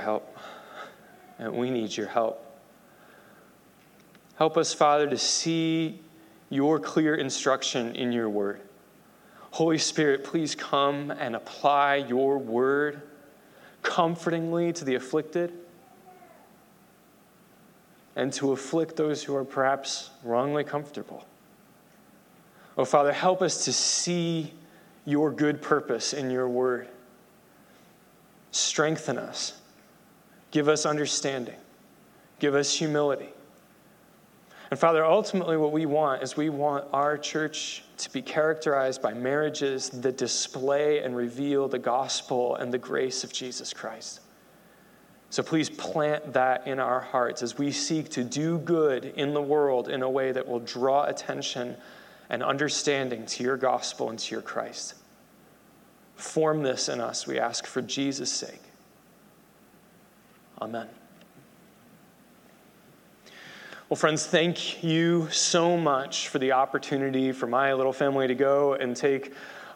help, and we need your help. Help us, Father, to see your clear instruction in your word. Holy Spirit, please come and apply your word comfortingly to the afflicted and to afflict those who are perhaps wrongly comfortable. Oh, Father, help us to see your good purpose in your word. Strengthen us. Give us understanding. Give us humility. And Father, ultimately, what we want is we want our church to be characterized by marriages that display and reveal the gospel and the grace of Jesus Christ. So please plant that in our hearts as we seek to do good in the world in a way that will draw attention and understanding to your gospel and to your Christ. Form this in us, we ask for Jesus' sake. Amen. Well, friends, thank you so much for the opportunity for my little family to go and take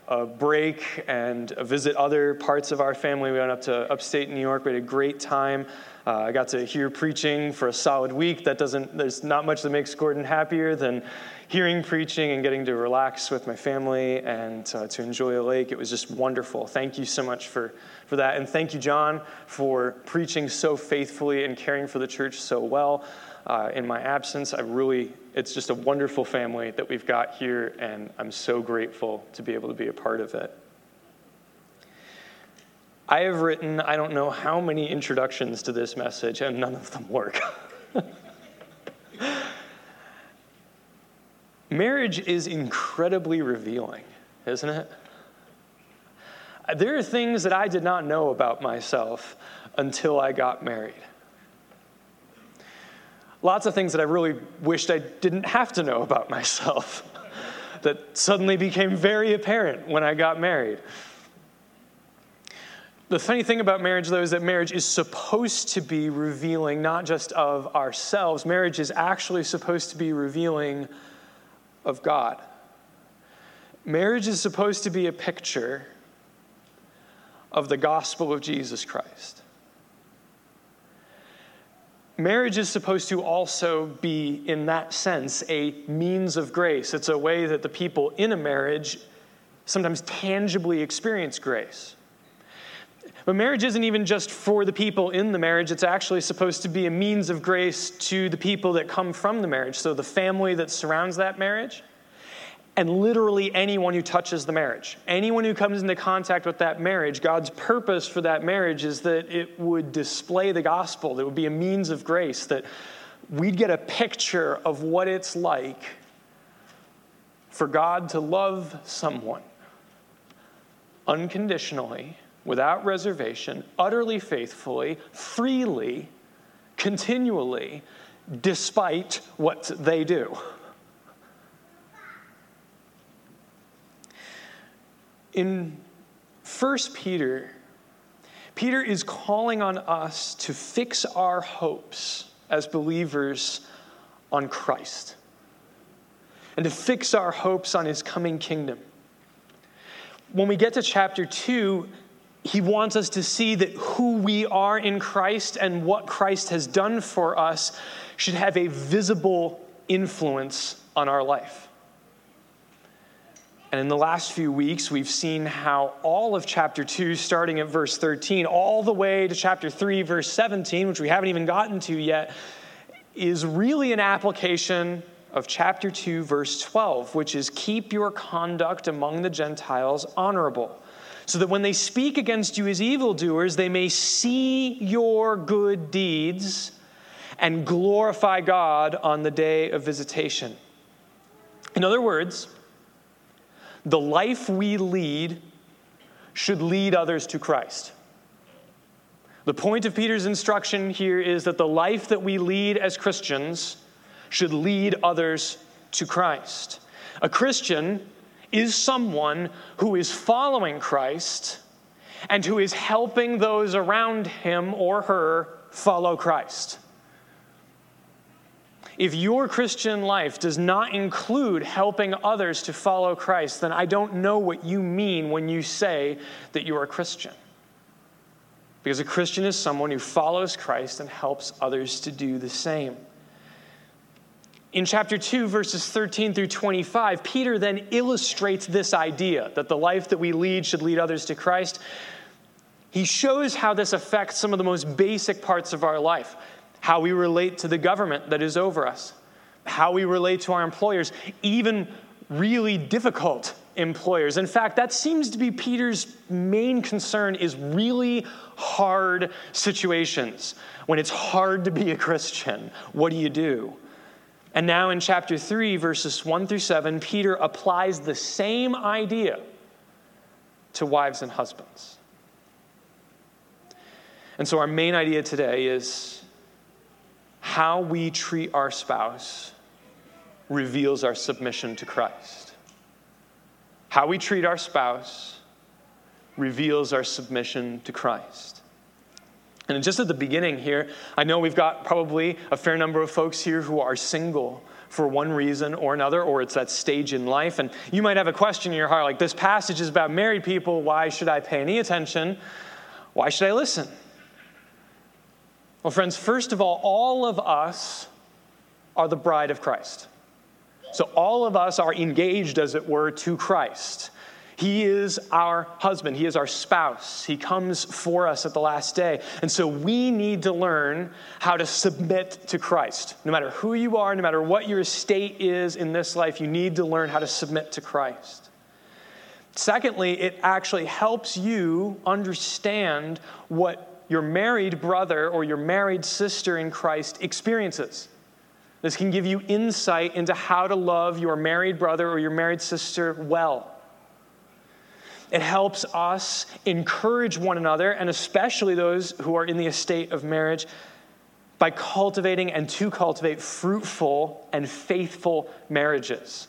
a break and visit other parts of our family. We went up to upstate New York. We had a great time. Uh, I got to hear preaching for a solid week. That doesn't, there's not much that makes Gordon happier than hearing preaching and getting to relax with my family and uh, to enjoy a lake. It was just wonderful. Thank you so much for, for that. And thank you, John, for preaching so faithfully and caring for the church so well. Uh, in my absence, I really, it's just a wonderful family that we've got here, and I'm so grateful to be able to be a part of it. I have written, I don't know how many introductions to this message, and none of them work. Marriage is incredibly revealing, isn't it? There are things that I did not know about myself until I got married. Lots of things that I really wished I didn't have to know about myself that suddenly became very apparent when I got married. The funny thing about marriage, though, is that marriage is supposed to be revealing not just of ourselves, marriage is actually supposed to be revealing of God. Marriage is supposed to be a picture of the gospel of Jesus Christ. Marriage is supposed to also be, in that sense, a means of grace. It's a way that the people in a marriage sometimes tangibly experience grace. But marriage isn't even just for the people in the marriage, it's actually supposed to be a means of grace to the people that come from the marriage. So the family that surrounds that marriage, and literally anyone who touches the marriage. Anyone who comes into contact with that marriage, God's purpose for that marriage is that it would display the gospel, that would be a means of grace, that we'd get a picture of what it's like for God to love someone unconditionally without reservation, utterly faithfully, freely, continually, despite what they do. In 1 Peter, Peter is calling on us to fix our hopes as believers on Christ and to fix our hopes on his coming kingdom. When we get to chapter 2, he wants us to see that who we are in Christ and what Christ has done for us should have a visible influence on our life. And in the last few weeks, we've seen how all of chapter 2, starting at verse 13, all the way to chapter 3, verse 17, which we haven't even gotten to yet, is really an application of chapter 2, verse 12, which is keep your conduct among the Gentiles honorable so that when they speak against you as evildoers, they may see your good deeds and glorify God on the day of visitation. In other words, the life we lead should lead others to Christ. The point of Peter's instruction here is that the life that we lead as Christians should lead others to Christ. A Christian is someone who is following Christ and who is helping those around him or her follow Christ. If your Christian life does not include helping others to follow Christ, then I don't know what you mean when you say that you're a Christian. Because a Christian is someone who follows Christ and helps others to do the same. In chapter 2, verses 13 through 25, Peter then illustrates this idea that the life that we lead should lead others to Christ. He shows how this affects some of the most basic parts of our life how we relate to the government that is over us, how we relate to our employers, even really difficult employers. In fact, that seems to be Peter's main concern is really hard situations. When it's hard to be a Christian, what do you do? And now in chapter 3 verses 1 through 7, Peter applies the same idea to wives and husbands. And so our main idea today is how we treat our spouse reveals our submission to Christ. How we treat our spouse reveals our submission to Christ. And just at the beginning here, I know we've got probably a fair number of folks here who are single for one reason or another, or it's that stage in life. And you might have a question in your heart like, this passage is about married people. Why should I pay any attention? Why should I listen? Well, friends, first of all, all of us are the bride of Christ. So all of us are engaged, as it were, to Christ. He is our husband. He is our spouse. He comes for us at the last day. And so we need to learn how to submit to Christ. No matter who you are, no matter what your state is in this life, you need to learn how to submit to Christ. Secondly, it actually helps you understand what your married brother or your married sister in Christ experiences. This can give you insight into how to love your married brother or your married sister well. It helps us encourage one another, and especially those who are in the estate of marriage, by cultivating and to cultivate fruitful and faithful marriages.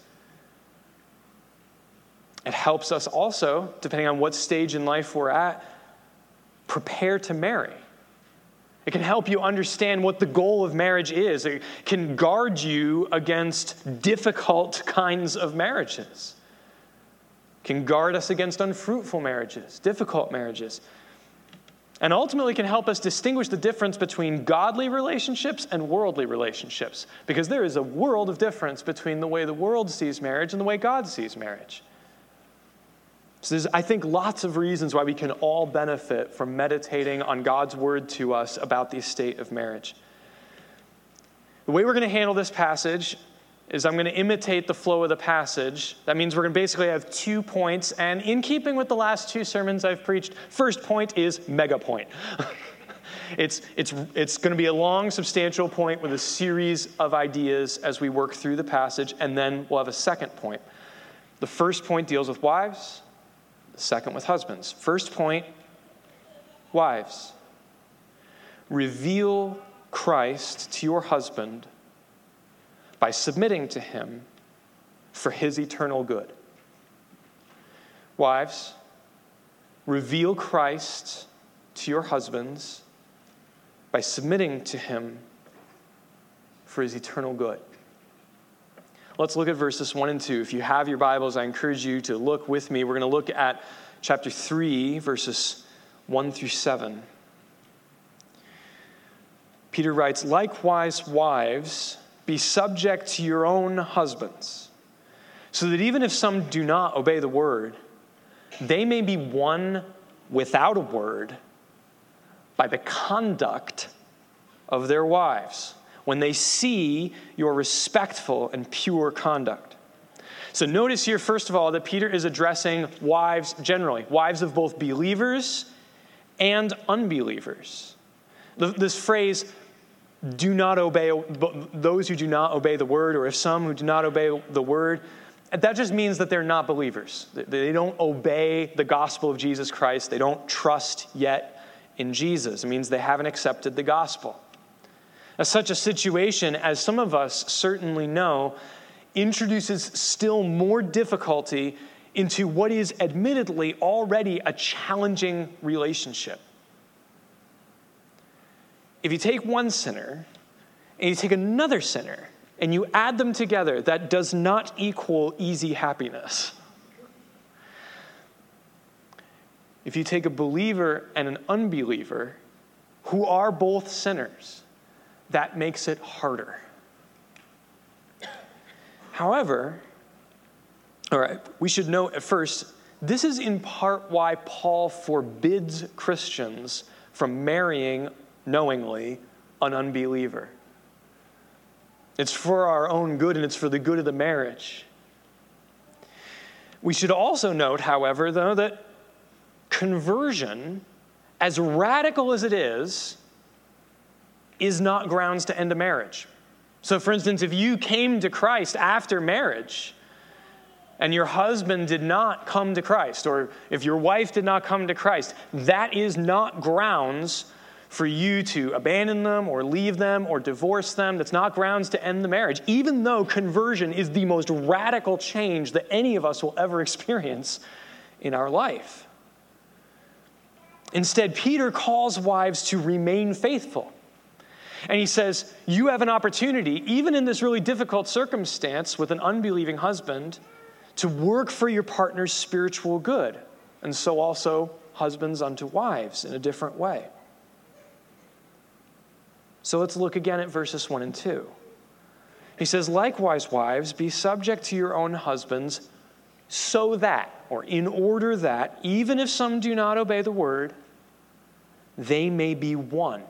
It helps us also, depending on what stage in life we're at, prepare to marry. It can help you understand what the goal of marriage is. It can guard you against difficult kinds of marriages. Can guard us against unfruitful marriages, difficult marriages. And ultimately can help us distinguish the difference between godly relationships and worldly relationships. Because there is a world of difference between the way the world sees marriage and the way God sees marriage. So there's, I think, lots of reasons why we can all benefit from meditating on God's word to us about the state of marriage. The way we're going to handle this passage is I'm going to imitate the flow of the passage. That means we're going to basically have two points, and in keeping with the last two sermons I've preached, first point is mega point. it's, it's, it's going to be a long, substantial point with a series of ideas as we work through the passage, and then we'll have a second point. The first point deals with wives, the second with husbands. First point wives, reveal Christ to your husband by submitting to him for his eternal good. Wives, reveal Christ to your husbands by submitting to him for his eternal good. Let's look at verses 1 and 2. If you have your Bibles, I encourage you to look with me. We're going to look at chapter 3, verses 1 through 7. Peter writes, Likewise, wives, be subject to your own husbands, so that even if some do not obey the word, they may be won without a word by the conduct of their wives when they see your respectful and pure conduct. So notice here, first of all, that Peter is addressing wives generally, wives of both believers and unbelievers. This phrase, do not obey, those who do not obey the word, or if some who do not obey the word, that just means that they're not believers. They don't obey the gospel of Jesus Christ. They don't trust yet in Jesus. It means they haven't accepted the gospel. Now, such a situation, as some of us certainly know, introduces still more difficulty into what is admittedly already a challenging relationship. If you take one sinner and you take another sinner and you add them together, that does not equal easy happiness. if you take a believer and an unbeliever who are both sinners, that makes it harder. However, all right, we should note at first, this is in part why Paul forbids Christians from marrying knowingly an unbeliever. It's for our own good and it's for the good of the marriage. We should also note, however, though, that conversion, as radical as it is, is not grounds to end a marriage. So, for instance, if you came to Christ after marriage, and your husband did not come to Christ, or if your wife did not come to Christ, that is not grounds for you to abandon them or leave them or divorce them. That's not grounds to end the marriage, even though conversion is the most radical change that any of us will ever experience in our life. Instead, Peter calls wives to remain faithful. And he says, You have an opportunity, even in this really difficult circumstance with an unbelieving husband to work for your partner's spiritual good, and so also husbands unto wives in a different way. So let's look again at verses 1 and 2. He says, Likewise, wives, be subject to your own husbands, so that, or in order that, even if some do not obey the word, they may be won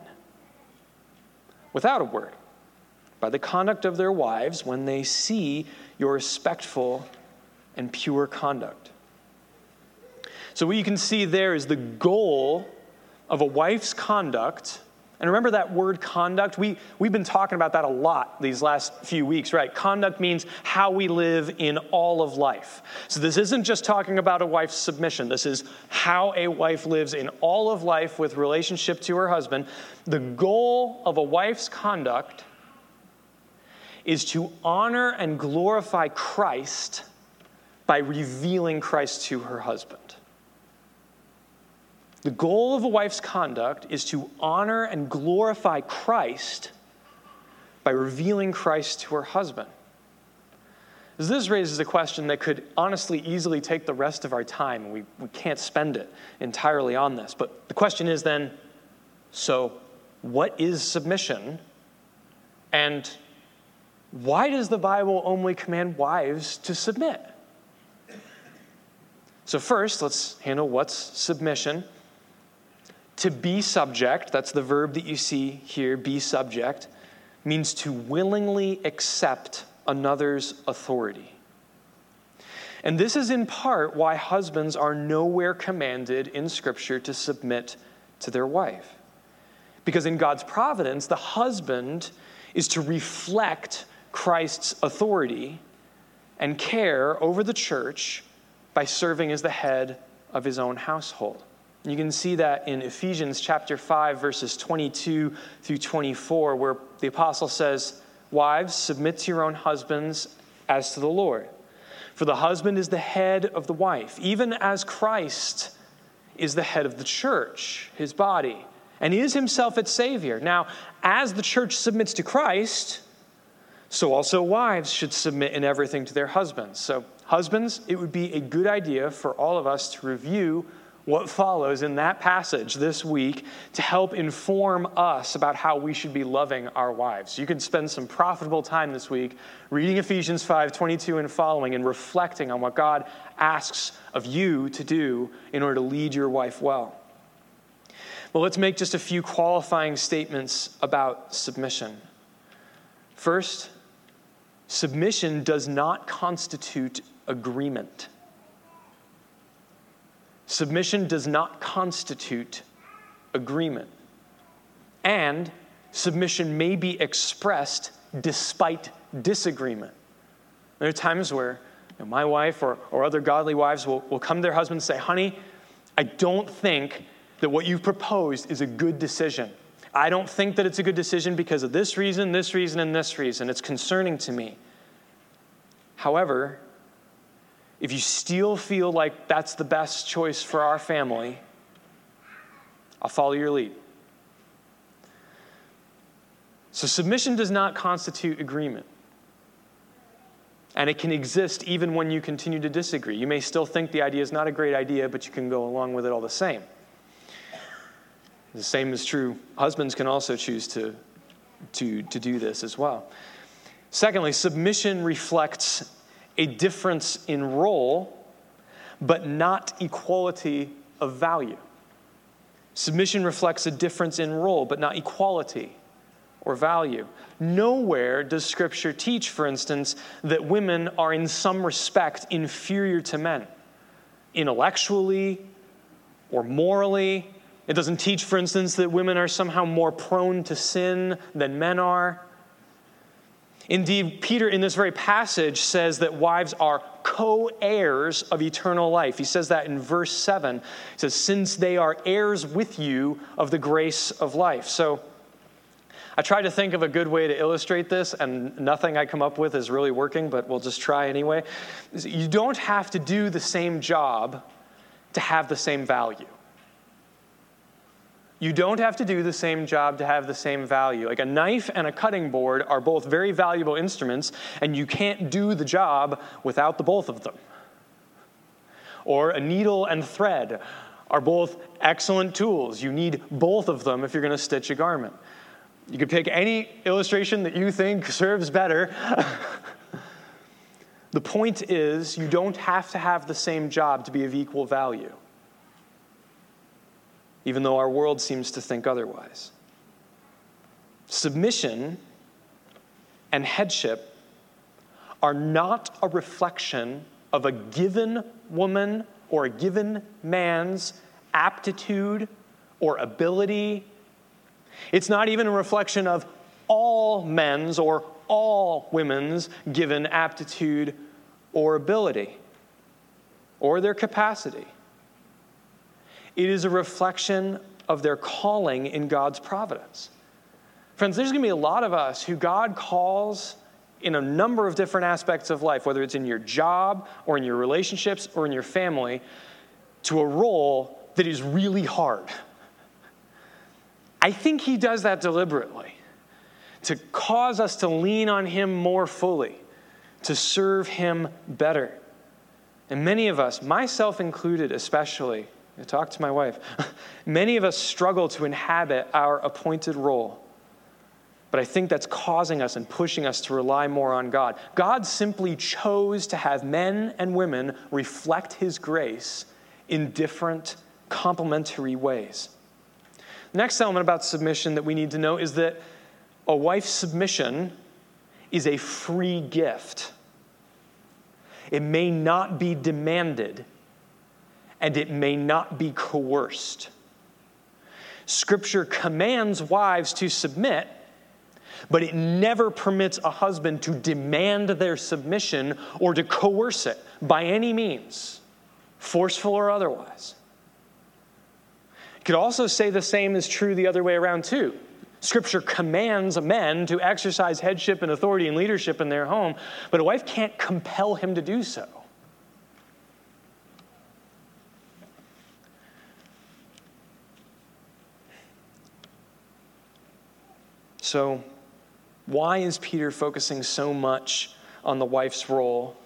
without a word by the conduct of their wives when they see your respectful and pure conduct. So, what you can see there is the goal of a wife's conduct. And remember that word conduct? We, we've been talking about that a lot these last few weeks, right? Conduct means how we live in all of life. So, this isn't just talking about a wife's submission. This is how a wife lives in all of life with relationship to her husband. The goal of a wife's conduct is to honor and glorify Christ by revealing Christ to her husband. The goal of a wife's conduct is to honor and glorify Christ by revealing Christ to her husband. This raises a question that could honestly easily take the rest of our time, and we, we can't spend it entirely on this. But the question is then so, what is submission? And why does the Bible only command wives to submit? So, first, let's handle what's submission. To be subject, that's the verb that you see here, be subject, means to willingly accept another's authority. And this is in part why husbands are nowhere commanded in Scripture to submit to their wife. Because in God's providence, the husband is to reflect Christ's authority and care over the church by serving as the head of his own household. You can see that in Ephesians chapter 5, verses 22 through 24, where the apostle says, Wives, submit to your own husbands as to the Lord. For the husband is the head of the wife, even as Christ is the head of the church, his body, and is himself its Savior. Now, as the church submits to Christ, so also wives should submit in everything to their husbands. So Husbands, it would be a good idea for all of us to review what follows in that passage this week to help inform us about how we should be loving our wives. You can spend some profitable time this week reading Ephesians 5 22 and following and reflecting on what God asks of you to do in order to lead your wife well. Well, let's make just a few qualifying statements about submission. First, submission does not constitute agreement. Submission does not constitute agreement. And submission may be expressed despite disagreement. There are times where you know, my wife or, or other godly wives will, will come to their husband and say, Honey, I don't think that what you've proposed is a good decision. I don't think that it's a good decision because of this reason, this reason, and this reason. It's concerning to me. However, if you still feel like that's the best choice for our family, I'll follow your lead. So, submission does not constitute agreement. And it can exist even when you continue to disagree. You may still think the idea is not a great idea, but you can go along with it all the same. The same is true. Husbands can also choose to, to, to do this as well. Secondly, submission reflects a difference in role, but not equality of value. Submission reflects a difference in role, but not equality or value. Nowhere does Scripture teach, for instance, that women are in some respect inferior to men, intellectually or morally. It doesn't teach, for instance, that women are somehow more prone to sin than men are. Indeed, Peter, in this very passage, says that wives are co heirs of eternal life. He says that in verse 7. He says, Since they are heirs with you of the grace of life. So I tried to think of a good way to illustrate this, and nothing I come up with is really working, but we'll just try anyway. You don't have to do the same job to have the same value. You don't have to do the same job to have the same value. Like a knife and a cutting board are both very valuable instruments, and you can't do the job without the both of them. Or a needle and thread are both excellent tools. You need both of them if you're going to stitch a garment. You could pick any illustration that you think serves better. the point is, you don't have to have the same job to be of equal value even though our world seems to think otherwise. Submission and headship are not a reflection of a given woman or a given man's aptitude or ability. It's not even a reflection of all men's or all women's given aptitude or ability or their capacity. It is a reflection of their calling in God's providence. Friends, there's going to be a lot of us who God calls in a number of different aspects of life, whether it's in your job or in your relationships or in your family, to a role that is really hard. I think He does that deliberately to cause us to lean on Him more fully, to serve Him better. And many of us, myself included especially, talk to my wife. Many of us struggle to inhabit our appointed role. But I think that's causing us and pushing us to rely more on God. God simply chose to have men and women reflect His grace in different complementary ways. The next element about submission that we need to know is that a wife's submission is a free gift. It may not be demanded, and it may not be coerced. Scripture commands wives to submit, but it never permits a husband to demand their submission or to coerce it by any means, forceful or otherwise. You could also say the same is true the other way around, too. Scripture commands men to exercise headship and authority and leadership in their home, but a wife can't compel him to do so. So, why is Peter focusing so much on the wife's role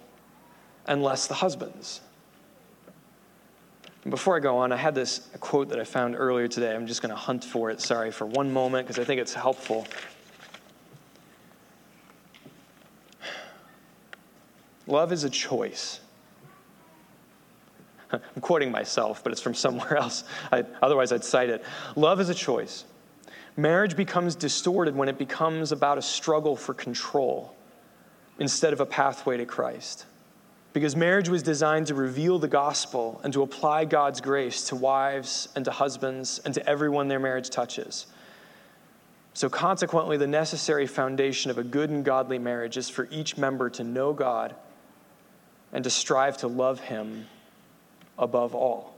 and less the husband's? Before I go on, I had this quote that I found earlier today. I'm just going to hunt for it, sorry, for one moment, because I think it's helpful. Love is a choice. I'm quoting myself, but it's from somewhere else. I, otherwise, I'd cite it. Love is a choice. Marriage becomes distorted when it becomes about a struggle for control instead of a pathway to Christ. Because marriage was designed to reveal the gospel and to apply God's grace to wives and to husbands and to everyone their marriage touches. So, consequently, the necessary foundation of a good and godly marriage is for each member to know God and to strive to love Him above all.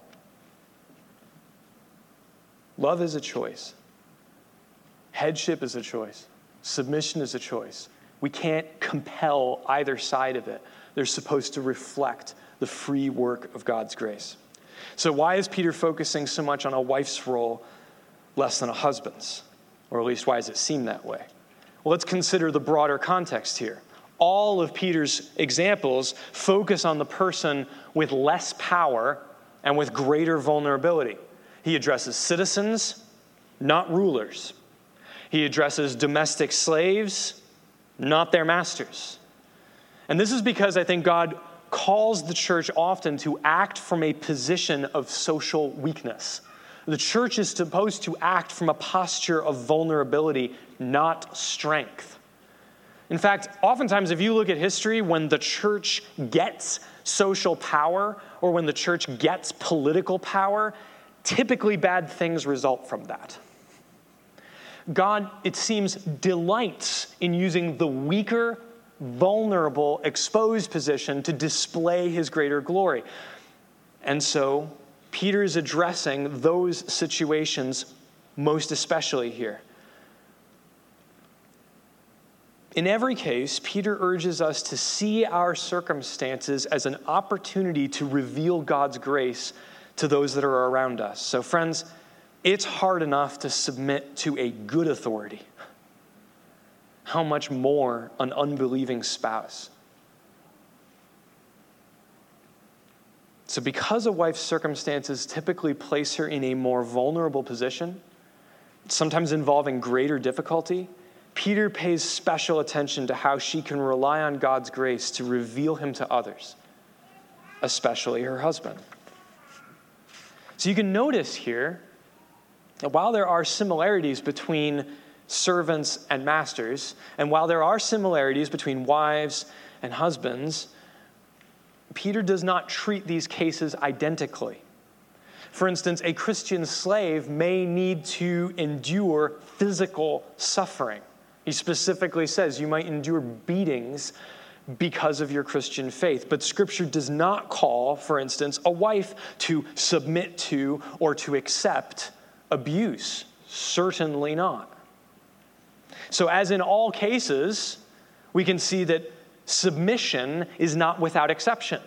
Love is a choice. Headship is a choice, submission is a choice. We can't compel either side of it. They're supposed to reflect the free work of God's grace. So, why is Peter focusing so much on a wife's role less than a husband's? Or at least, why does it seem that way? Well, let's consider the broader context here. All of Peter's examples focus on the person with less power and with greater vulnerability. He addresses citizens, not rulers. He addresses domestic slaves, not their masters. And this is because I think God calls the church often to act from a position of social weakness. The church is supposed to act from a posture of vulnerability, not strength. In fact, oftentimes, if you look at history, when the church gets social power or when the church gets political power, typically bad things result from that. God, it seems, delights in using the weaker, vulnerable, exposed position to display his greater glory. And so, Peter is addressing those situations most especially here. In every case, Peter urges us to see our circumstances as an opportunity to reveal God's grace to those that are around us. So, friends, it's hard enough to submit to a good authority. How much more an unbelieving spouse? So, because a wife's circumstances typically place her in a more vulnerable position, sometimes involving greater difficulty, Peter pays special attention to how she can rely on God's grace to reveal him to others, especially her husband. So, you can notice here that while there are similarities between servants and masters, and while there are similarities between wives and husbands, Peter does not treat these cases identically. For instance, a Christian slave may need to endure physical suffering. He specifically says you might endure beatings because of your Christian faith. But Scripture does not call, for instance, a wife to submit to or to accept abuse. Certainly not. So, as in all cases, we can see that submission is not without exception.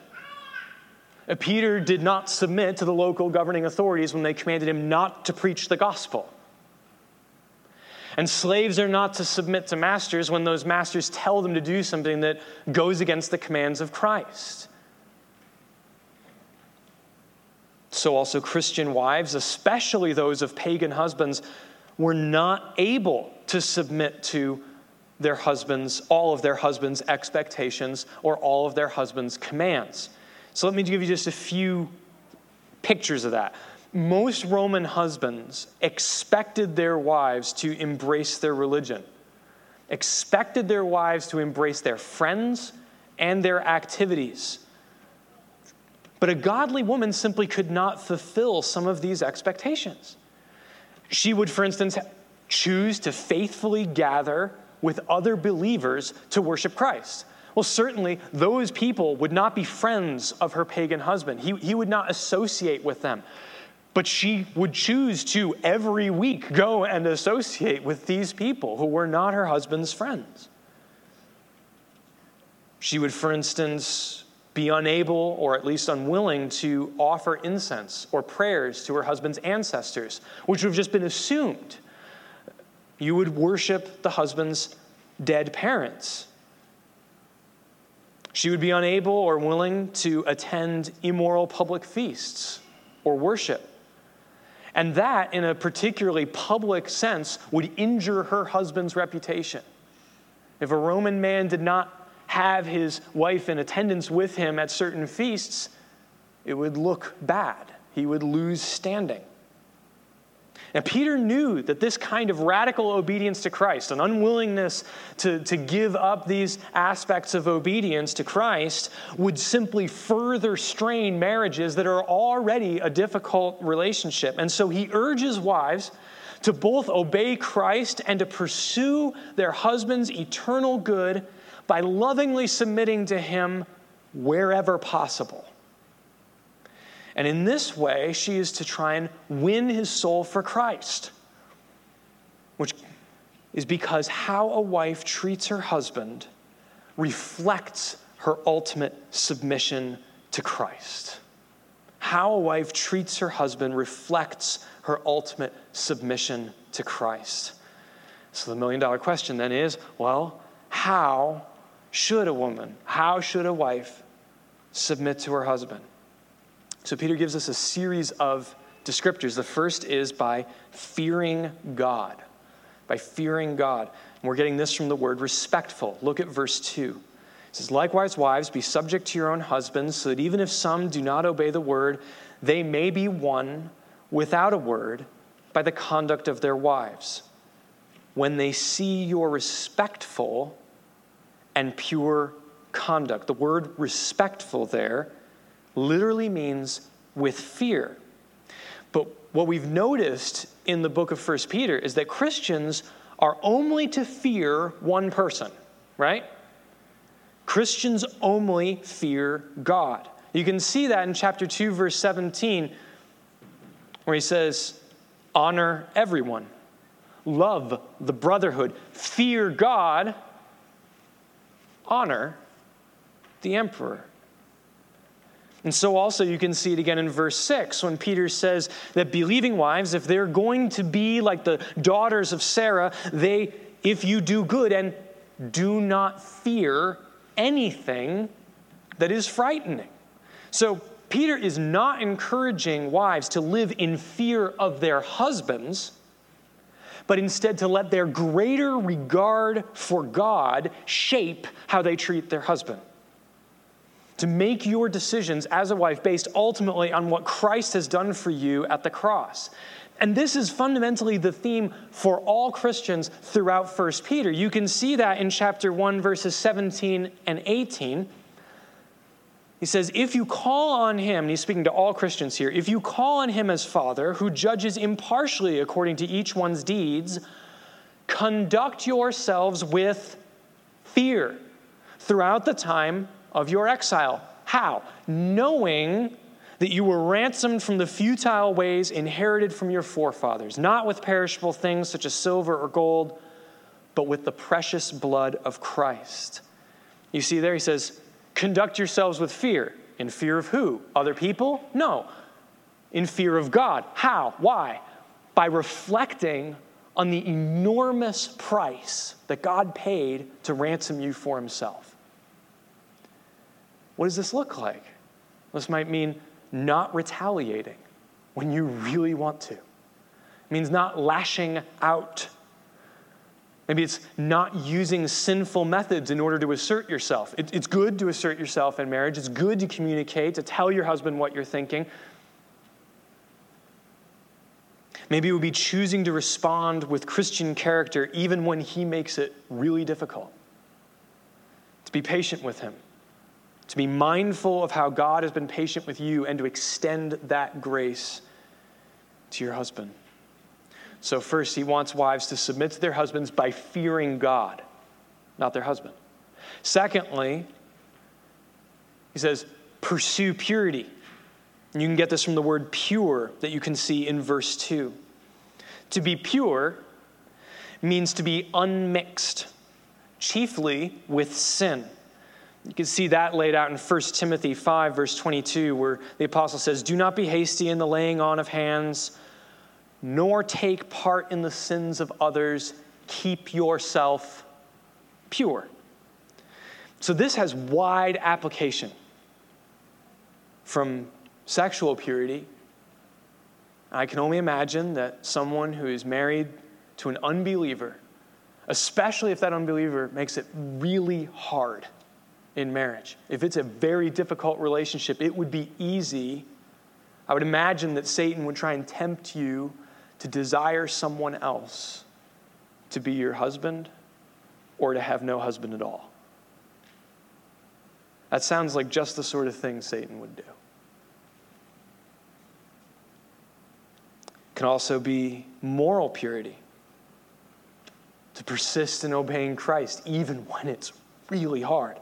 Uh, Peter did not submit to the local governing authorities when they commanded him not to preach the gospel. And slaves are not to submit to masters when those masters tell them to do something that goes against the commands of Christ. So, also, Christian wives, especially those of pagan husbands, were not able to submit to their husbands, all of their husbands' expectations or all of their husbands' commands. So let me give you just a few pictures of that. Most Roman husbands expected their wives to embrace their religion, expected their wives to embrace their friends and their activities. But a godly woman simply could not fulfill some of these expectations. She would, for instance, choose to faithfully gather with other believers to worship Christ. Well, certainly those people would not be friends of her pagan husband. He, he would not associate with them. But she would choose to every week go and associate with these people who were not her husband's friends. She would, for instance, be unable or at least unwilling to offer incense or prayers to her husband's ancestors, which would have just been assumed. You would worship the husband's dead parents. She would be unable or willing to attend immoral public feasts or worship. And that, in a particularly public sense, would injure her husband's reputation. If a Roman man did not have his wife in attendance with him at certain feasts, it would look bad. He would lose standing. Now, Peter knew that this kind of radical obedience to Christ, an unwillingness to, to give up these aspects of obedience to Christ, would simply further strain marriages that are already a difficult relationship. And so he urges wives to both obey Christ and to pursue their husband's eternal good by lovingly submitting to Him wherever possible. And in this way, she is to try and win his soul for Christ, which is because how a wife treats her husband reflects her ultimate submission to Christ. How a wife treats her husband reflects her ultimate submission to Christ. So the million dollar question then is well, how should a woman, how should a wife submit to her husband? So Peter gives us a series of descriptors. The first is by fearing God. By fearing God. And we're getting this from the word respectful. Look at verse 2. It says, Likewise, wives, be subject to your own husbands, so that even if some do not obey the word, they may be won without a word by the conduct of their wives. When they see your respectful and pure conduct. The word respectful there literally means with fear. But what we've noticed in the book of First Peter is that Christians are only to fear one person, right? Christians only fear God. You can see that in chapter 2, verse 17, where he says, Honor everyone, love the brotherhood, fear God, honor the emperor. And so, also, you can see it again in verse 6 when Peter says that believing wives, if they're going to be like the daughters of Sarah, they, if you do good and do not fear anything that is frightening. So, Peter is not encouraging wives to live in fear of their husbands, but instead to let their greater regard for God shape how they treat their husband to make your decisions as a wife based ultimately on what Christ has done for you at the cross. And this is fundamentally the theme for all Christians throughout 1 Peter. You can see that in chapter 1, verses 17 and 18. He says, If you call on him, and he's speaking to all Christians here, if you call on him as Father, who judges impartially according to each one's deeds, conduct yourselves with fear throughout the time of your exile. How? Knowing that you were ransomed from the futile ways inherited from your forefathers, not with perishable things such as silver or gold, but with the precious blood of Christ. You see there, he says, conduct yourselves with fear. In fear of who? Other people? No. In fear of God. How? Why? By reflecting on the enormous price that God paid to ransom you for himself. What does this look like? This might mean not retaliating when you really want to. It means not lashing out. Maybe it's not using sinful methods in order to assert yourself. It, it's good to assert yourself in marriage. It's good to communicate, to tell your husband what you're thinking. Maybe it would be choosing to respond with Christian character even when he makes it really difficult. To be patient with him, to be mindful of how God has been patient with you and to extend that grace to your husband. So, first, he wants wives to submit to their husbands by fearing God, not their husband. Secondly, he says, pursue purity. And you can get this from the word pure that you can see in verse 2. To be pure means to be unmixed, chiefly with sin. You can see that laid out in 1 Timothy 5, verse 22, where the apostle says, Do not be hasty in the laying on of hands, nor take part in the sins of others. Keep yourself pure. So, this has wide application from sexual purity. I can only imagine that someone who is married to an unbeliever, especially if that unbeliever makes it really hard in marriage. If it's a very difficult relationship, it would be easy. I would imagine that Satan would try and tempt you to desire someone else to be your husband or to have no husband at all. That sounds like just the sort of thing Satan would do. It can also be moral purity. To persist in obeying Christ, even when it's really hard.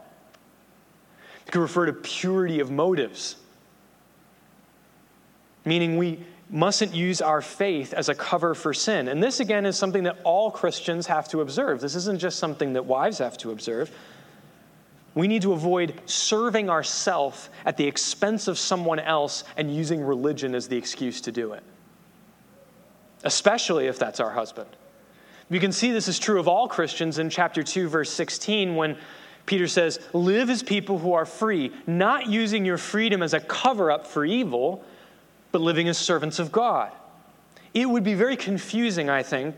It could refer to purity of motives, meaning we mustn't use our faith as a cover for sin. And this, again, is something that all Christians have to observe. This isn't just something that wives have to observe. We need to avoid serving ourselves at the expense of someone else and using religion as the excuse to do it, especially if that's our husband. You can see this is true of all Christians in chapter 2, verse 16, when Peter says, Live as people who are free, not using your freedom as a cover up for evil, but living as servants of God. It would be very confusing, I think,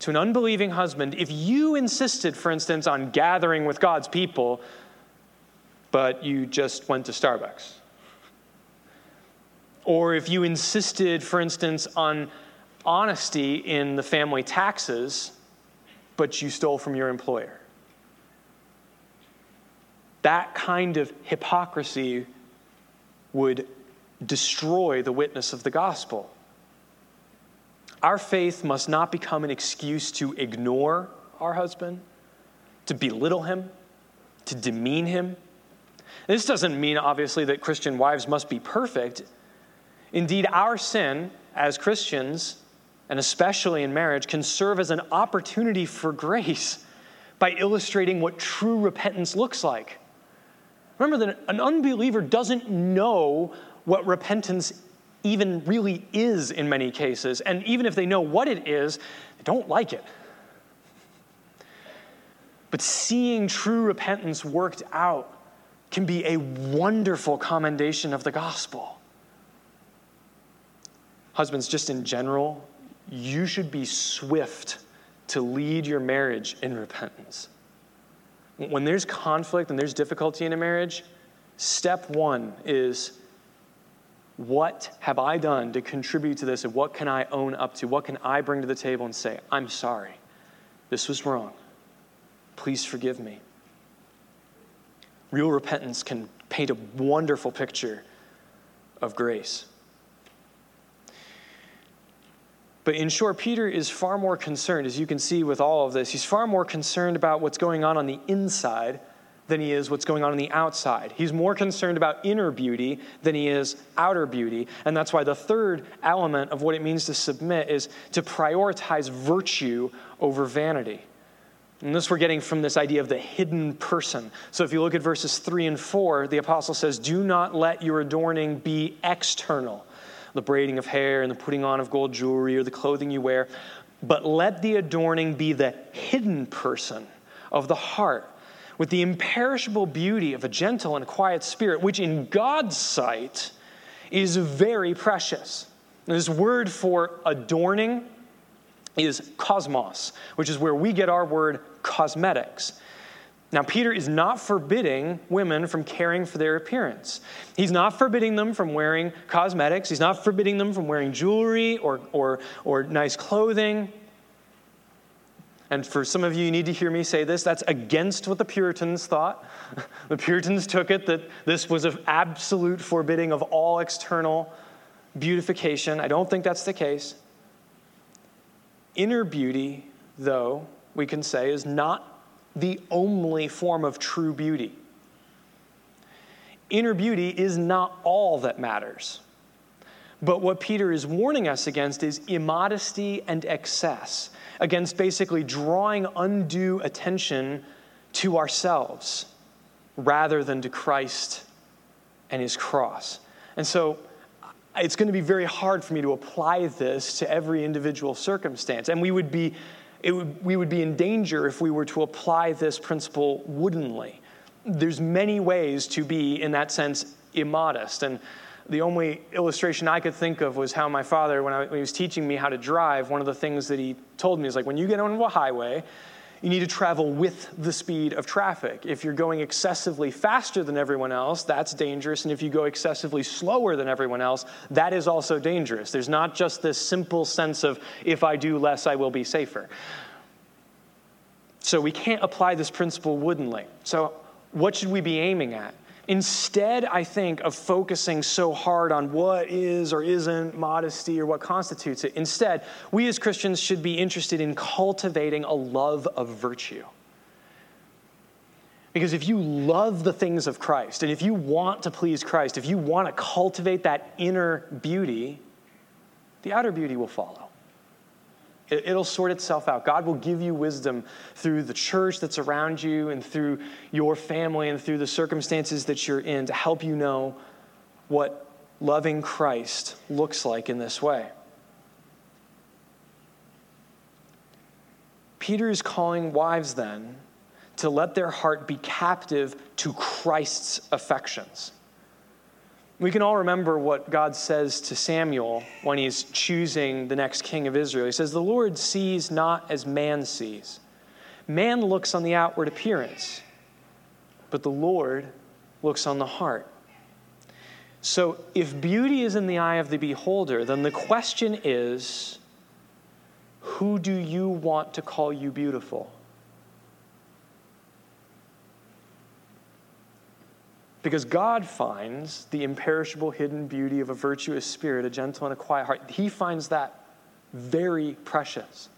to an unbelieving husband if you insisted, for instance, on gathering with God's people, but you just went to Starbucks. Or if you insisted, for instance, on honesty in the family taxes, but you stole from your employer. That kind of hypocrisy would destroy the witness of the gospel. Our faith must not become an excuse to ignore our husband, to belittle him, to demean him. This doesn't mean, obviously, that Christian wives must be perfect. Indeed, our sin as Christians, and especially in marriage, can serve as an opportunity for grace by illustrating what true repentance looks like. Remember that an unbeliever doesn't know what repentance even really is in many cases. And even if they know what it is, they don't like it. But seeing true repentance worked out can be a wonderful commendation of the gospel. Husbands, just in general, you should be swift to lead your marriage in repentance. When there's conflict and there's difficulty in a marriage, step one is what have I done to contribute to this, and what can I own up to? What can I bring to the table and say, I'm sorry, this was wrong. Please forgive me. Real repentance can paint a wonderful picture of grace. But in short, Peter is far more concerned, as you can see with all of this, he's far more concerned about what's going on on the inside than he is what's going on on the outside. He's more concerned about inner beauty than he is outer beauty. And that's why the third element of what it means to submit is to prioritize virtue over vanity. And this we're getting from this idea of the hidden person. So if you look at verses 3 and 4, the apostle says, Do not let your adorning be external, the braiding of hair and the putting on of gold jewelry or the clothing you wear, but let the adorning be the hidden person of the heart with the imperishable beauty of a gentle and quiet spirit, which in God's sight is very precious. This word for adorning is cosmos, which is where we get our word cosmetics. Now, Peter is not forbidding women from caring for their appearance. He's not forbidding them from wearing cosmetics. He's not forbidding them from wearing jewelry or, or, or nice clothing. And for some of you, you need to hear me say this that's against what the Puritans thought. the Puritans took it that this was an absolute forbidding of all external beautification. I don't think that's the case. Inner beauty, though, we can say, is not the only form of true beauty. Inner beauty is not all that matters. But what Peter is warning us against is immodesty and excess against basically drawing undue attention to ourselves rather than to Christ and his cross. And so it's going to be very hard for me to apply this to every individual circumstance. And we would be, it would, we would be in danger if we were to apply this principle woodenly. There's many ways to be, in that sense, immodest. And the only illustration I could think of was how my father, when, I, when, he was teaching me how to drive, one of the things that he told me is like, when you get onto a highway, you need to travel with the speed of traffic. If you're going excessively faster than everyone else, that's dangerous. And if you go excessively slower than everyone else, that is also dangerous. There's not just this simple sense of, if I do less, I will be safer. So we can't apply this principle woodenly. So, what should we be aiming at? Instead, I think, of focusing so hard on what is or isn't modesty or what constitutes it, instead, we as Christians should be interested in cultivating a love of virtue. Because if you love the things of Christ, and if you want to please Christ, if you want to cultivate that inner beauty, the outer beauty will follow. It'll sort itself out. God will give you wisdom through the church that's around you and through your family and through the circumstances that you're in to help you know what loving Christ looks like in this way. Peter is calling wives then to let their heart be captive to Christ's affections. We can all remember what God says to Samuel when he's choosing the next king of Israel. He says, The Lord sees not as man sees. Man looks on the outward appearance, but the Lord looks on the heart. So, if beauty is in the eye of the beholder, then the question is who do you want to call you beautiful? Because God finds the imperishable hidden beauty of a virtuous spirit, a gentle and a quiet heart. He finds that very precious.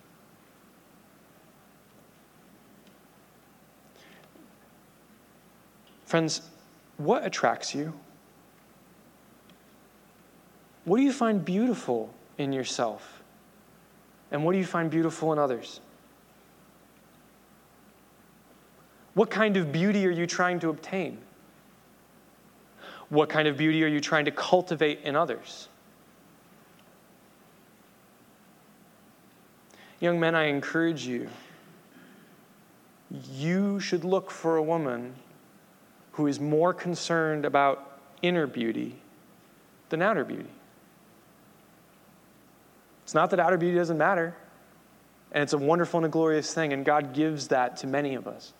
Friends, what attracts you? What do you find beautiful in yourself? And what do you find beautiful in others? What kind of beauty are you trying to obtain? What kind of beauty are you trying to cultivate in others? Young men, I encourage you. You should look for a woman who is more concerned about inner beauty than outer beauty. It's not that outer beauty doesn't matter, and it's a wonderful and a glorious thing, and God gives that to many of us.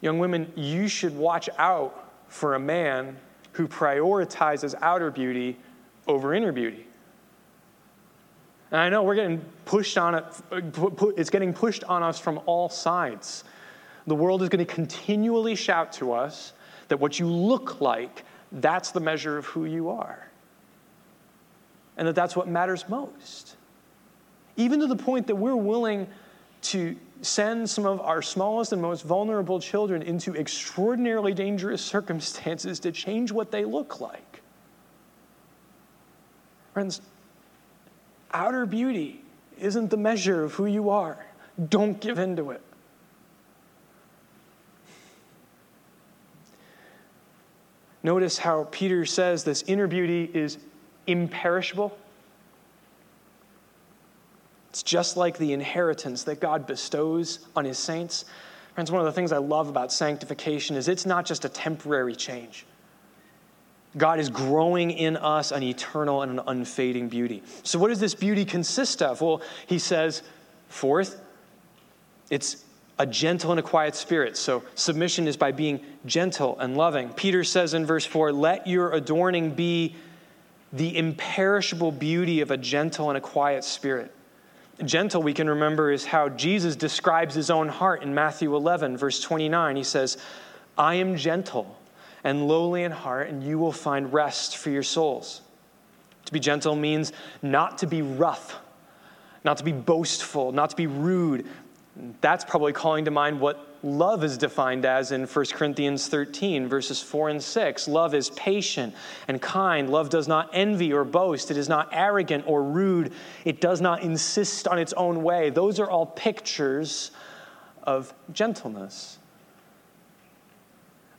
Young women, you should watch out for a man who prioritizes outer beauty over inner beauty. And I know we're getting pushed on it, it's getting pushed on us from all sides. The world is going to continually shout to us that what you look like, that's the measure of who you are. And that that's what matters most. Even to the point that we're willing to send some of our smallest and most vulnerable children into extraordinarily dangerous circumstances to change what they look like. Friends, outer beauty isn't the measure of who you are. Don't give in to it. Notice how Peter says this inner beauty is imperishable. It's just like the inheritance that God bestows on his saints. Friends, one of the things I love about sanctification is it's not just a temporary change. God is growing in us an eternal and an unfading beauty. So, what does this beauty consist of? Well, he says, fourth, it's a gentle and a quiet spirit. So, submission is by being gentle and loving. Peter says in verse 4, let your adorning be the imperishable beauty of a gentle and a quiet spirit. Gentle, we can remember, is how Jesus describes his own heart in Matthew 11, verse 29. He says, I am gentle and lowly in heart, and you will find rest for your souls. To be gentle means not to be rough, not to be boastful, not to be rude. That's probably calling to mind what love is defined as in 1 Corinthians 13, verses 4 and 6. Love is patient and kind. Love does not envy or boast. It is not arrogant or rude. It does not insist on its own way. Those are all pictures of gentleness.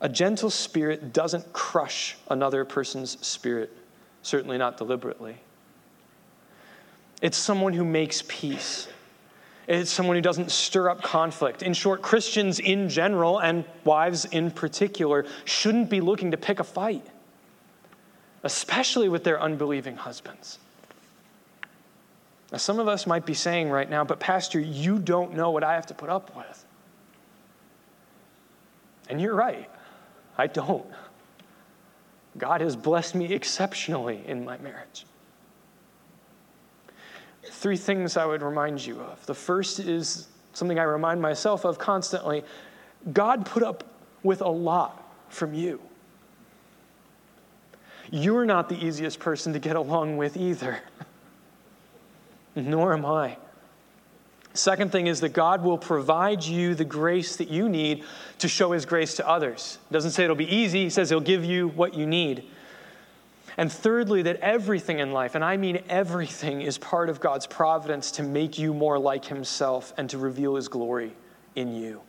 A gentle spirit doesn't crush another person's spirit, certainly not deliberately. It's someone who makes peace it's someone who doesn't stir up conflict. In short, Christians in general, and wives in particular, shouldn't be looking to pick a fight, especially with their unbelieving husbands. Now, some of us might be saying right now, but Pastor, you don't know what I have to put up with. And you're right, I don't. God has blessed me exceptionally in my marriage three things I would remind you of. The first is something I remind myself of constantly God put up with a lot from you. You're not the easiest person to get along with either, nor am I. Second thing is that God will provide you the grace that you need to show His grace to others. It doesn't say it'll be easy, He says He'll give you what you need. And thirdly, that everything in life, and I mean everything, is part of God's providence to make you more like Himself and to reveal His glory in you.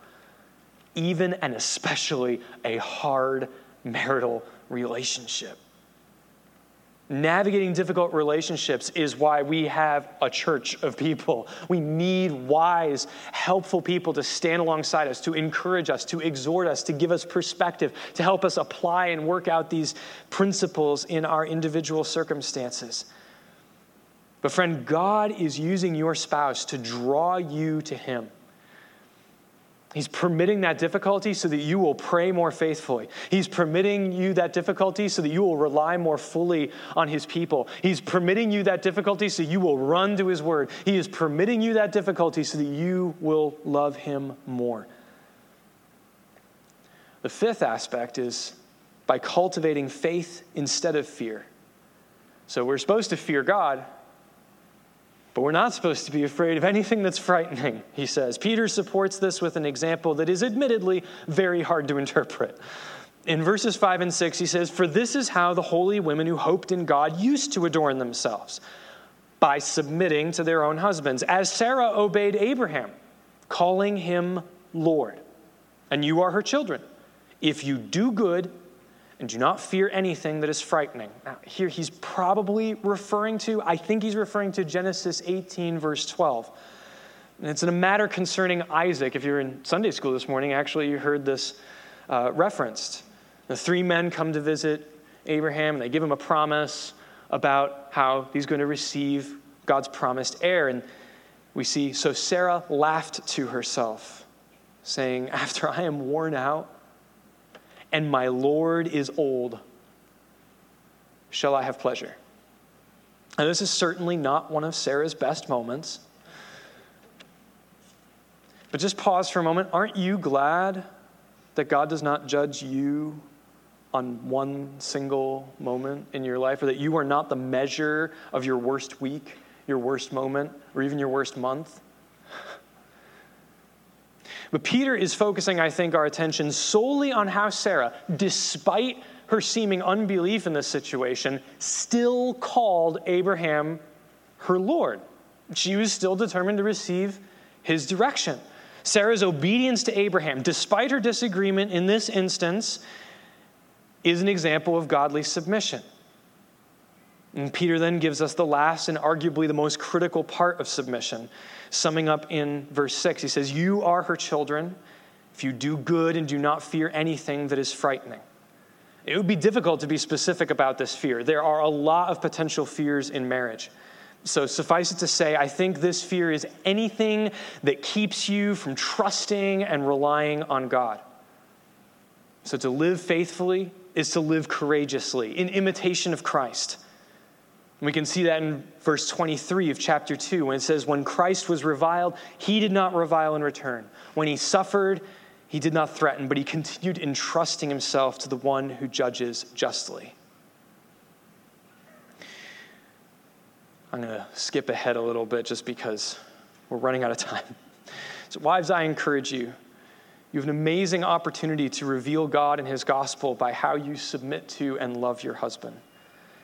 Even and especially a hard marital relationship. Navigating difficult relationships is why we have a church of people. We need wise, helpful people to stand alongside us, to encourage us, to exhort us, to give us perspective, to help us apply and work out these principles in our individual circumstances. But, friend, God is using your spouse to draw you to Him. He's permitting that difficulty so that you will pray more faithfully. He's permitting you that difficulty so that you will rely more fully on His people. He's permitting you that difficulty so you will run to His word. He is permitting you that difficulty so that you will love Him more. The fifth aspect is by cultivating faith instead of fear. So we're supposed to fear God, but we're not supposed to be afraid of anything that's frightening, he says. Peter supports this with an example that is admittedly very hard to interpret. In verses 5 and 6, he says, For this is how the holy women who hoped in God used to adorn themselves, by submitting to their own husbands, as Sarah obeyed Abraham, calling him Lord. And you are her children. If you do good and do not fear anything that is frightening. Now, here he's probably referring to, I think he's referring to Genesis 18, verse 12. And it's in a matter concerning Isaac. If you're in Sunday school this morning, actually, you heard this uh, referenced. The three men come to visit Abraham, and they give him a promise about how he's going to receive God's promised heir. And we see, so Sarah laughed to herself, saying, After I am worn out, and my Lord is old, shall I have pleasure? And this is certainly not one of Sarah's best moments. But just pause for a moment. Aren't you glad that God does not judge you on one single moment in your life, or that you are not the measure of your worst week, your worst moment, or even your worst month? But Peter is focusing, I think, our attention solely on how Sarah, despite her seeming unbelief in this situation, still called Abraham her Lord. She was still determined to receive his direction. Sarah's obedience to Abraham, despite her disagreement in this instance, is an example of godly submission. And Peter then gives us the last and arguably the most critical part of submission summing up in verse 6. He says, You are her children if you do good and do not fear anything that is frightening. It would be difficult to be specific about this fear. There are a lot of potential fears in marriage. So, suffice it to say, I think this fear is anything that keeps you from trusting and relying on God. So, to live faithfully is to live courageously in imitation of Christ. And we can see that in verse 23 of chapter 2 when it says, When Christ was reviled, he did not revile in return. When he suffered, he did not threaten, but he continued entrusting himself to the one who judges justly. I'm going to skip ahead a little bit just because we're running out of time. So, wives, I encourage you. You have an amazing opportunity to reveal God and his gospel by how you submit to and love your husband.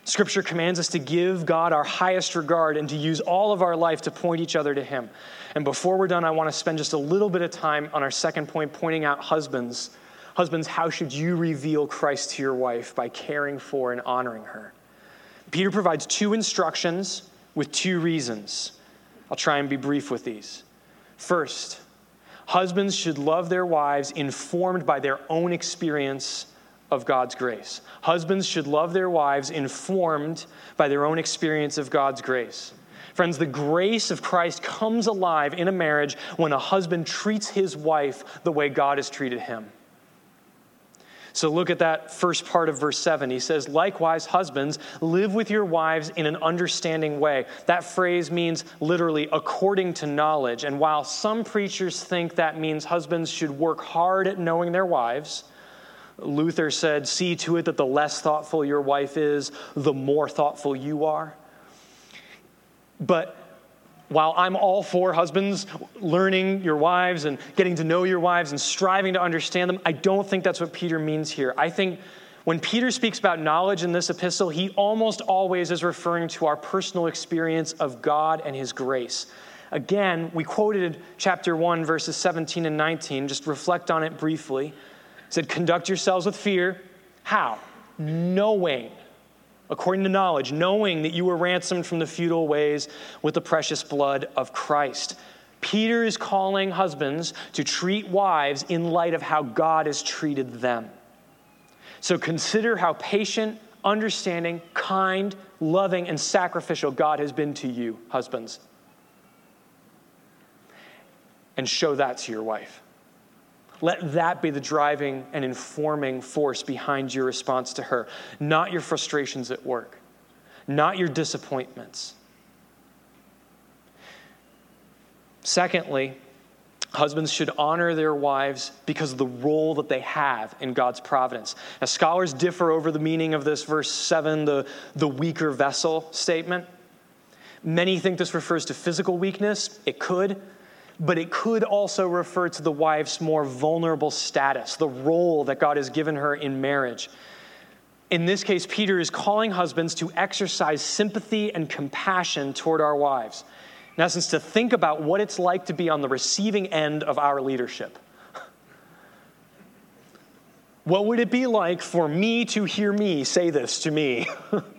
Scripture commands us to give God our highest regard and to use all of our life to point each other to Him. And before we're done, I want to spend just a little bit of time on our second point, pointing out husbands. Husbands, how should you reveal Christ to your wife by caring for and honoring her? Peter provides two instructions with two reasons. I'll try and be brief with these. First, husbands should love their wives informed by their own experience of God's grace. Husbands should love their wives informed by their own experience of God's grace. Friends, the grace of Christ comes alive in a marriage when a husband treats his wife the way God has treated him. So look at that first part of verse 7. He says, Likewise, husbands, live with your wives in an understanding way. That phrase means literally according to knowledge. And while some preachers think that means husbands should work hard at knowing their wives, Luther said, See to it that the less thoughtful your wife is, the more thoughtful you are. But while I'm all for husbands learning your wives and getting to know your wives and striving to understand them, I don't think that's what Peter means here. I think when Peter speaks about knowledge in this epistle, he almost always is referring to our personal experience of God and his grace. Again, we quoted chapter 1, verses 17 and 19. Just reflect on it briefly said, Conduct yourselves with fear. How? Knowing according to knowledge, knowing that you were ransomed from the futile ways with the precious blood of Christ. Peter is calling husbands to treat wives in light of how God has treated them. So consider how patient, understanding, kind, loving, and sacrificial God has been to you, husbands. And show that to your wife. Let that be the driving and informing force behind your response to her, not your frustrations at work, not your disappointments. Secondly, Husbands should honor their wives because of the role that they have in God's providence. Now, scholars differ over the meaning of this verse 7, the, the weaker vessel statement. Many think this refers to physical weakness. It could but it could also refer to the wife's more vulnerable status, the role that God has given her in marriage. In this case, Peter is calling husbands to exercise sympathy and compassion toward our wives. In essence, to think about what it's like to be on the receiving end of our leadership. What would it be like for me to hear me say this to me?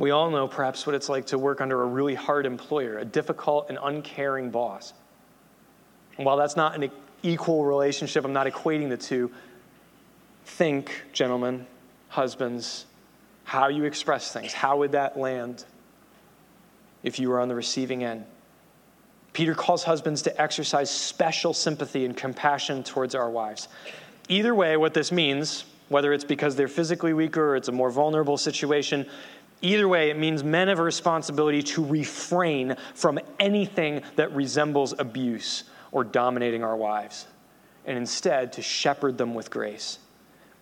We all know perhaps what it's like to work under a really hard employer, a difficult and uncaring boss. And while that's not an equal relationship, I'm not equating the two. Think, gentlemen, husbands, how you express things. How would that land if you were on the receiving end? Peter calls husbands to exercise special sympathy and compassion towards our wives. Either way, what this means, whether it's because they're physically weaker or it's a more vulnerable situation, Either way, it means men have a responsibility to refrain from anything that resembles abuse or dominating our wives, and instead to shepherd them with grace.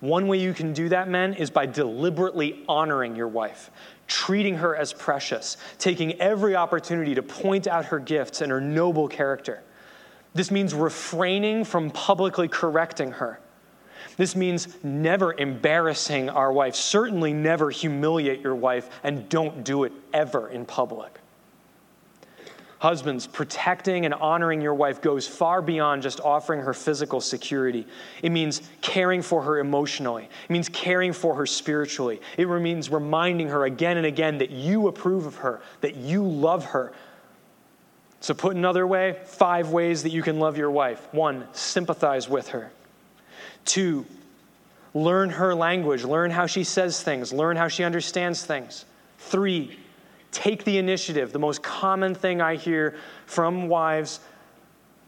One way you can do that, men, is by deliberately honoring your wife, treating her as precious, taking every opportunity to point out her gifts and her noble character. This means refraining from publicly correcting her this means never embarrassing our wife. Certainly never humiliate your wife, and don't do it ever in public. Husbands, protecting and honoring your wife goes far beyond just offering her physical security. It means caring for her emotionally. It means caring for her spiritually. It means reminding her again and again that you approve of her, that you love her. So, put another way, five ways that you can love your wife. One, sympathize with her. Two, learn her language, learn how she says things, learn how she understands things. Three, take the initiative. The most common thing I hear from wives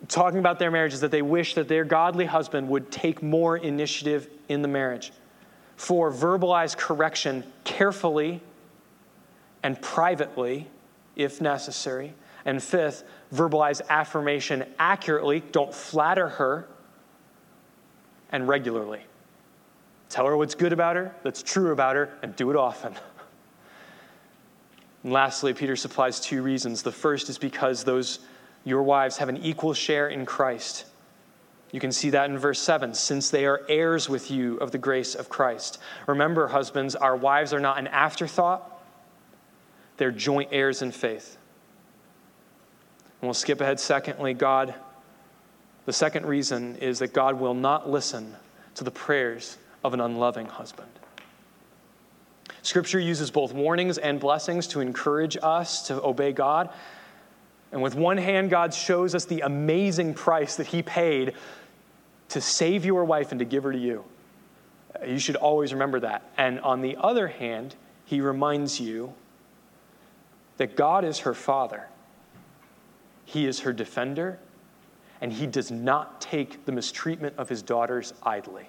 talking about their marriage is that they wish that their godly husband would take more initiative in the marriage. Four, verbalize correction carefully and privately if necessary. And fifth, verbalize affirmation accurately. Don't flatter her and regularly. Tell her what's good about her, that's true about her, and do it often. And lastly, Peter supplies two reasons. The first is because those your wives have an equal share in Christ. You can see that in verse 7 since they are heirs with you of the grace of Christ. Remember, husbands, our wives are not an afterthought, they're joint heirs in faith. And we'll skip ahead. Secondly, God the second reason is that God will not listen to the prayers of an unloving husband. Scripture uses both warnings and blessings to encourage us to obey God. And with one hand, God shows us the amazing price that He paid to save your wife and to give her to you. You should always remember that. And on the other hand, He reminds you that God is her father, He is her defender, and he does not take the mistreatment of his daughters idly.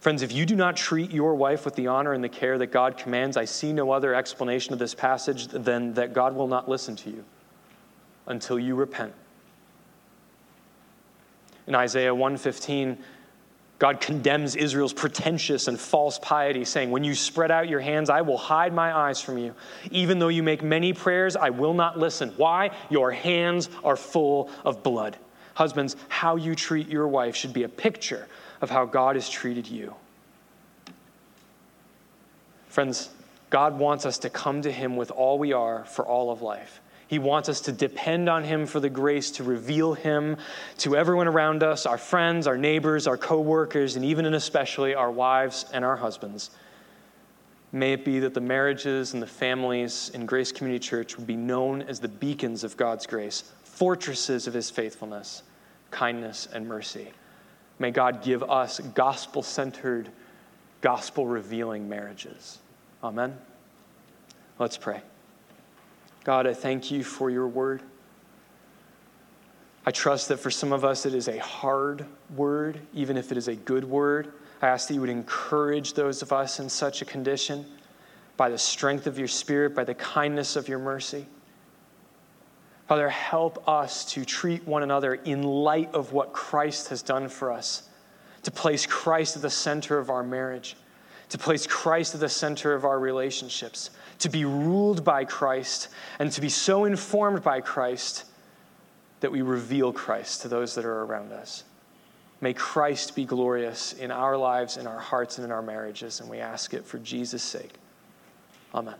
Friends, if you do not treat your wife with the honor and the care that God commands, I see no other explanation of this passage than that God will not listen to you until you repent. In Isaiah 115, God condemns Israel's pretentious and false piety, saying, When you spread out your hands, I will hide my eyes from you. Even though you make many prayers, I will not listen. Why? Your hands are full of blood. Husbands, how you treat your wife should be a picture of how God has treated you. Friends, God wants us to come to Him with all we are for all of life. He wants us to depend on Him for the grace to reveal Him to everyone around us our friends, our neighbors, our coworkers, and even and especially our wives and our husbands. May it be that the marriages and the families in Grace Community Church would be known as the beacons of God's grace, fortresses of His faithfulness, kindness, and mercy. May God give us gospel centered, gospel revealing marriages. Amen. Let's pray. God, I thank you for your word. I trust that for some of us it is a hard word, even if it is a good word. I ask that you would encourage those of us in such a condition by the strength of your spirit, by the kindness of your mercy. Father, help us to treat one another in light of what Christ has done for us, to place Christ at the center of our marriage, to place Christ at the center of our relationships, to be ruled by Christ, and to be so informed by Christ that we reveal Christ to those that are around us. May Christ be glorious in our lives, in our hearts, and in our marriages, and we ask it for Jesus' sake. Amen.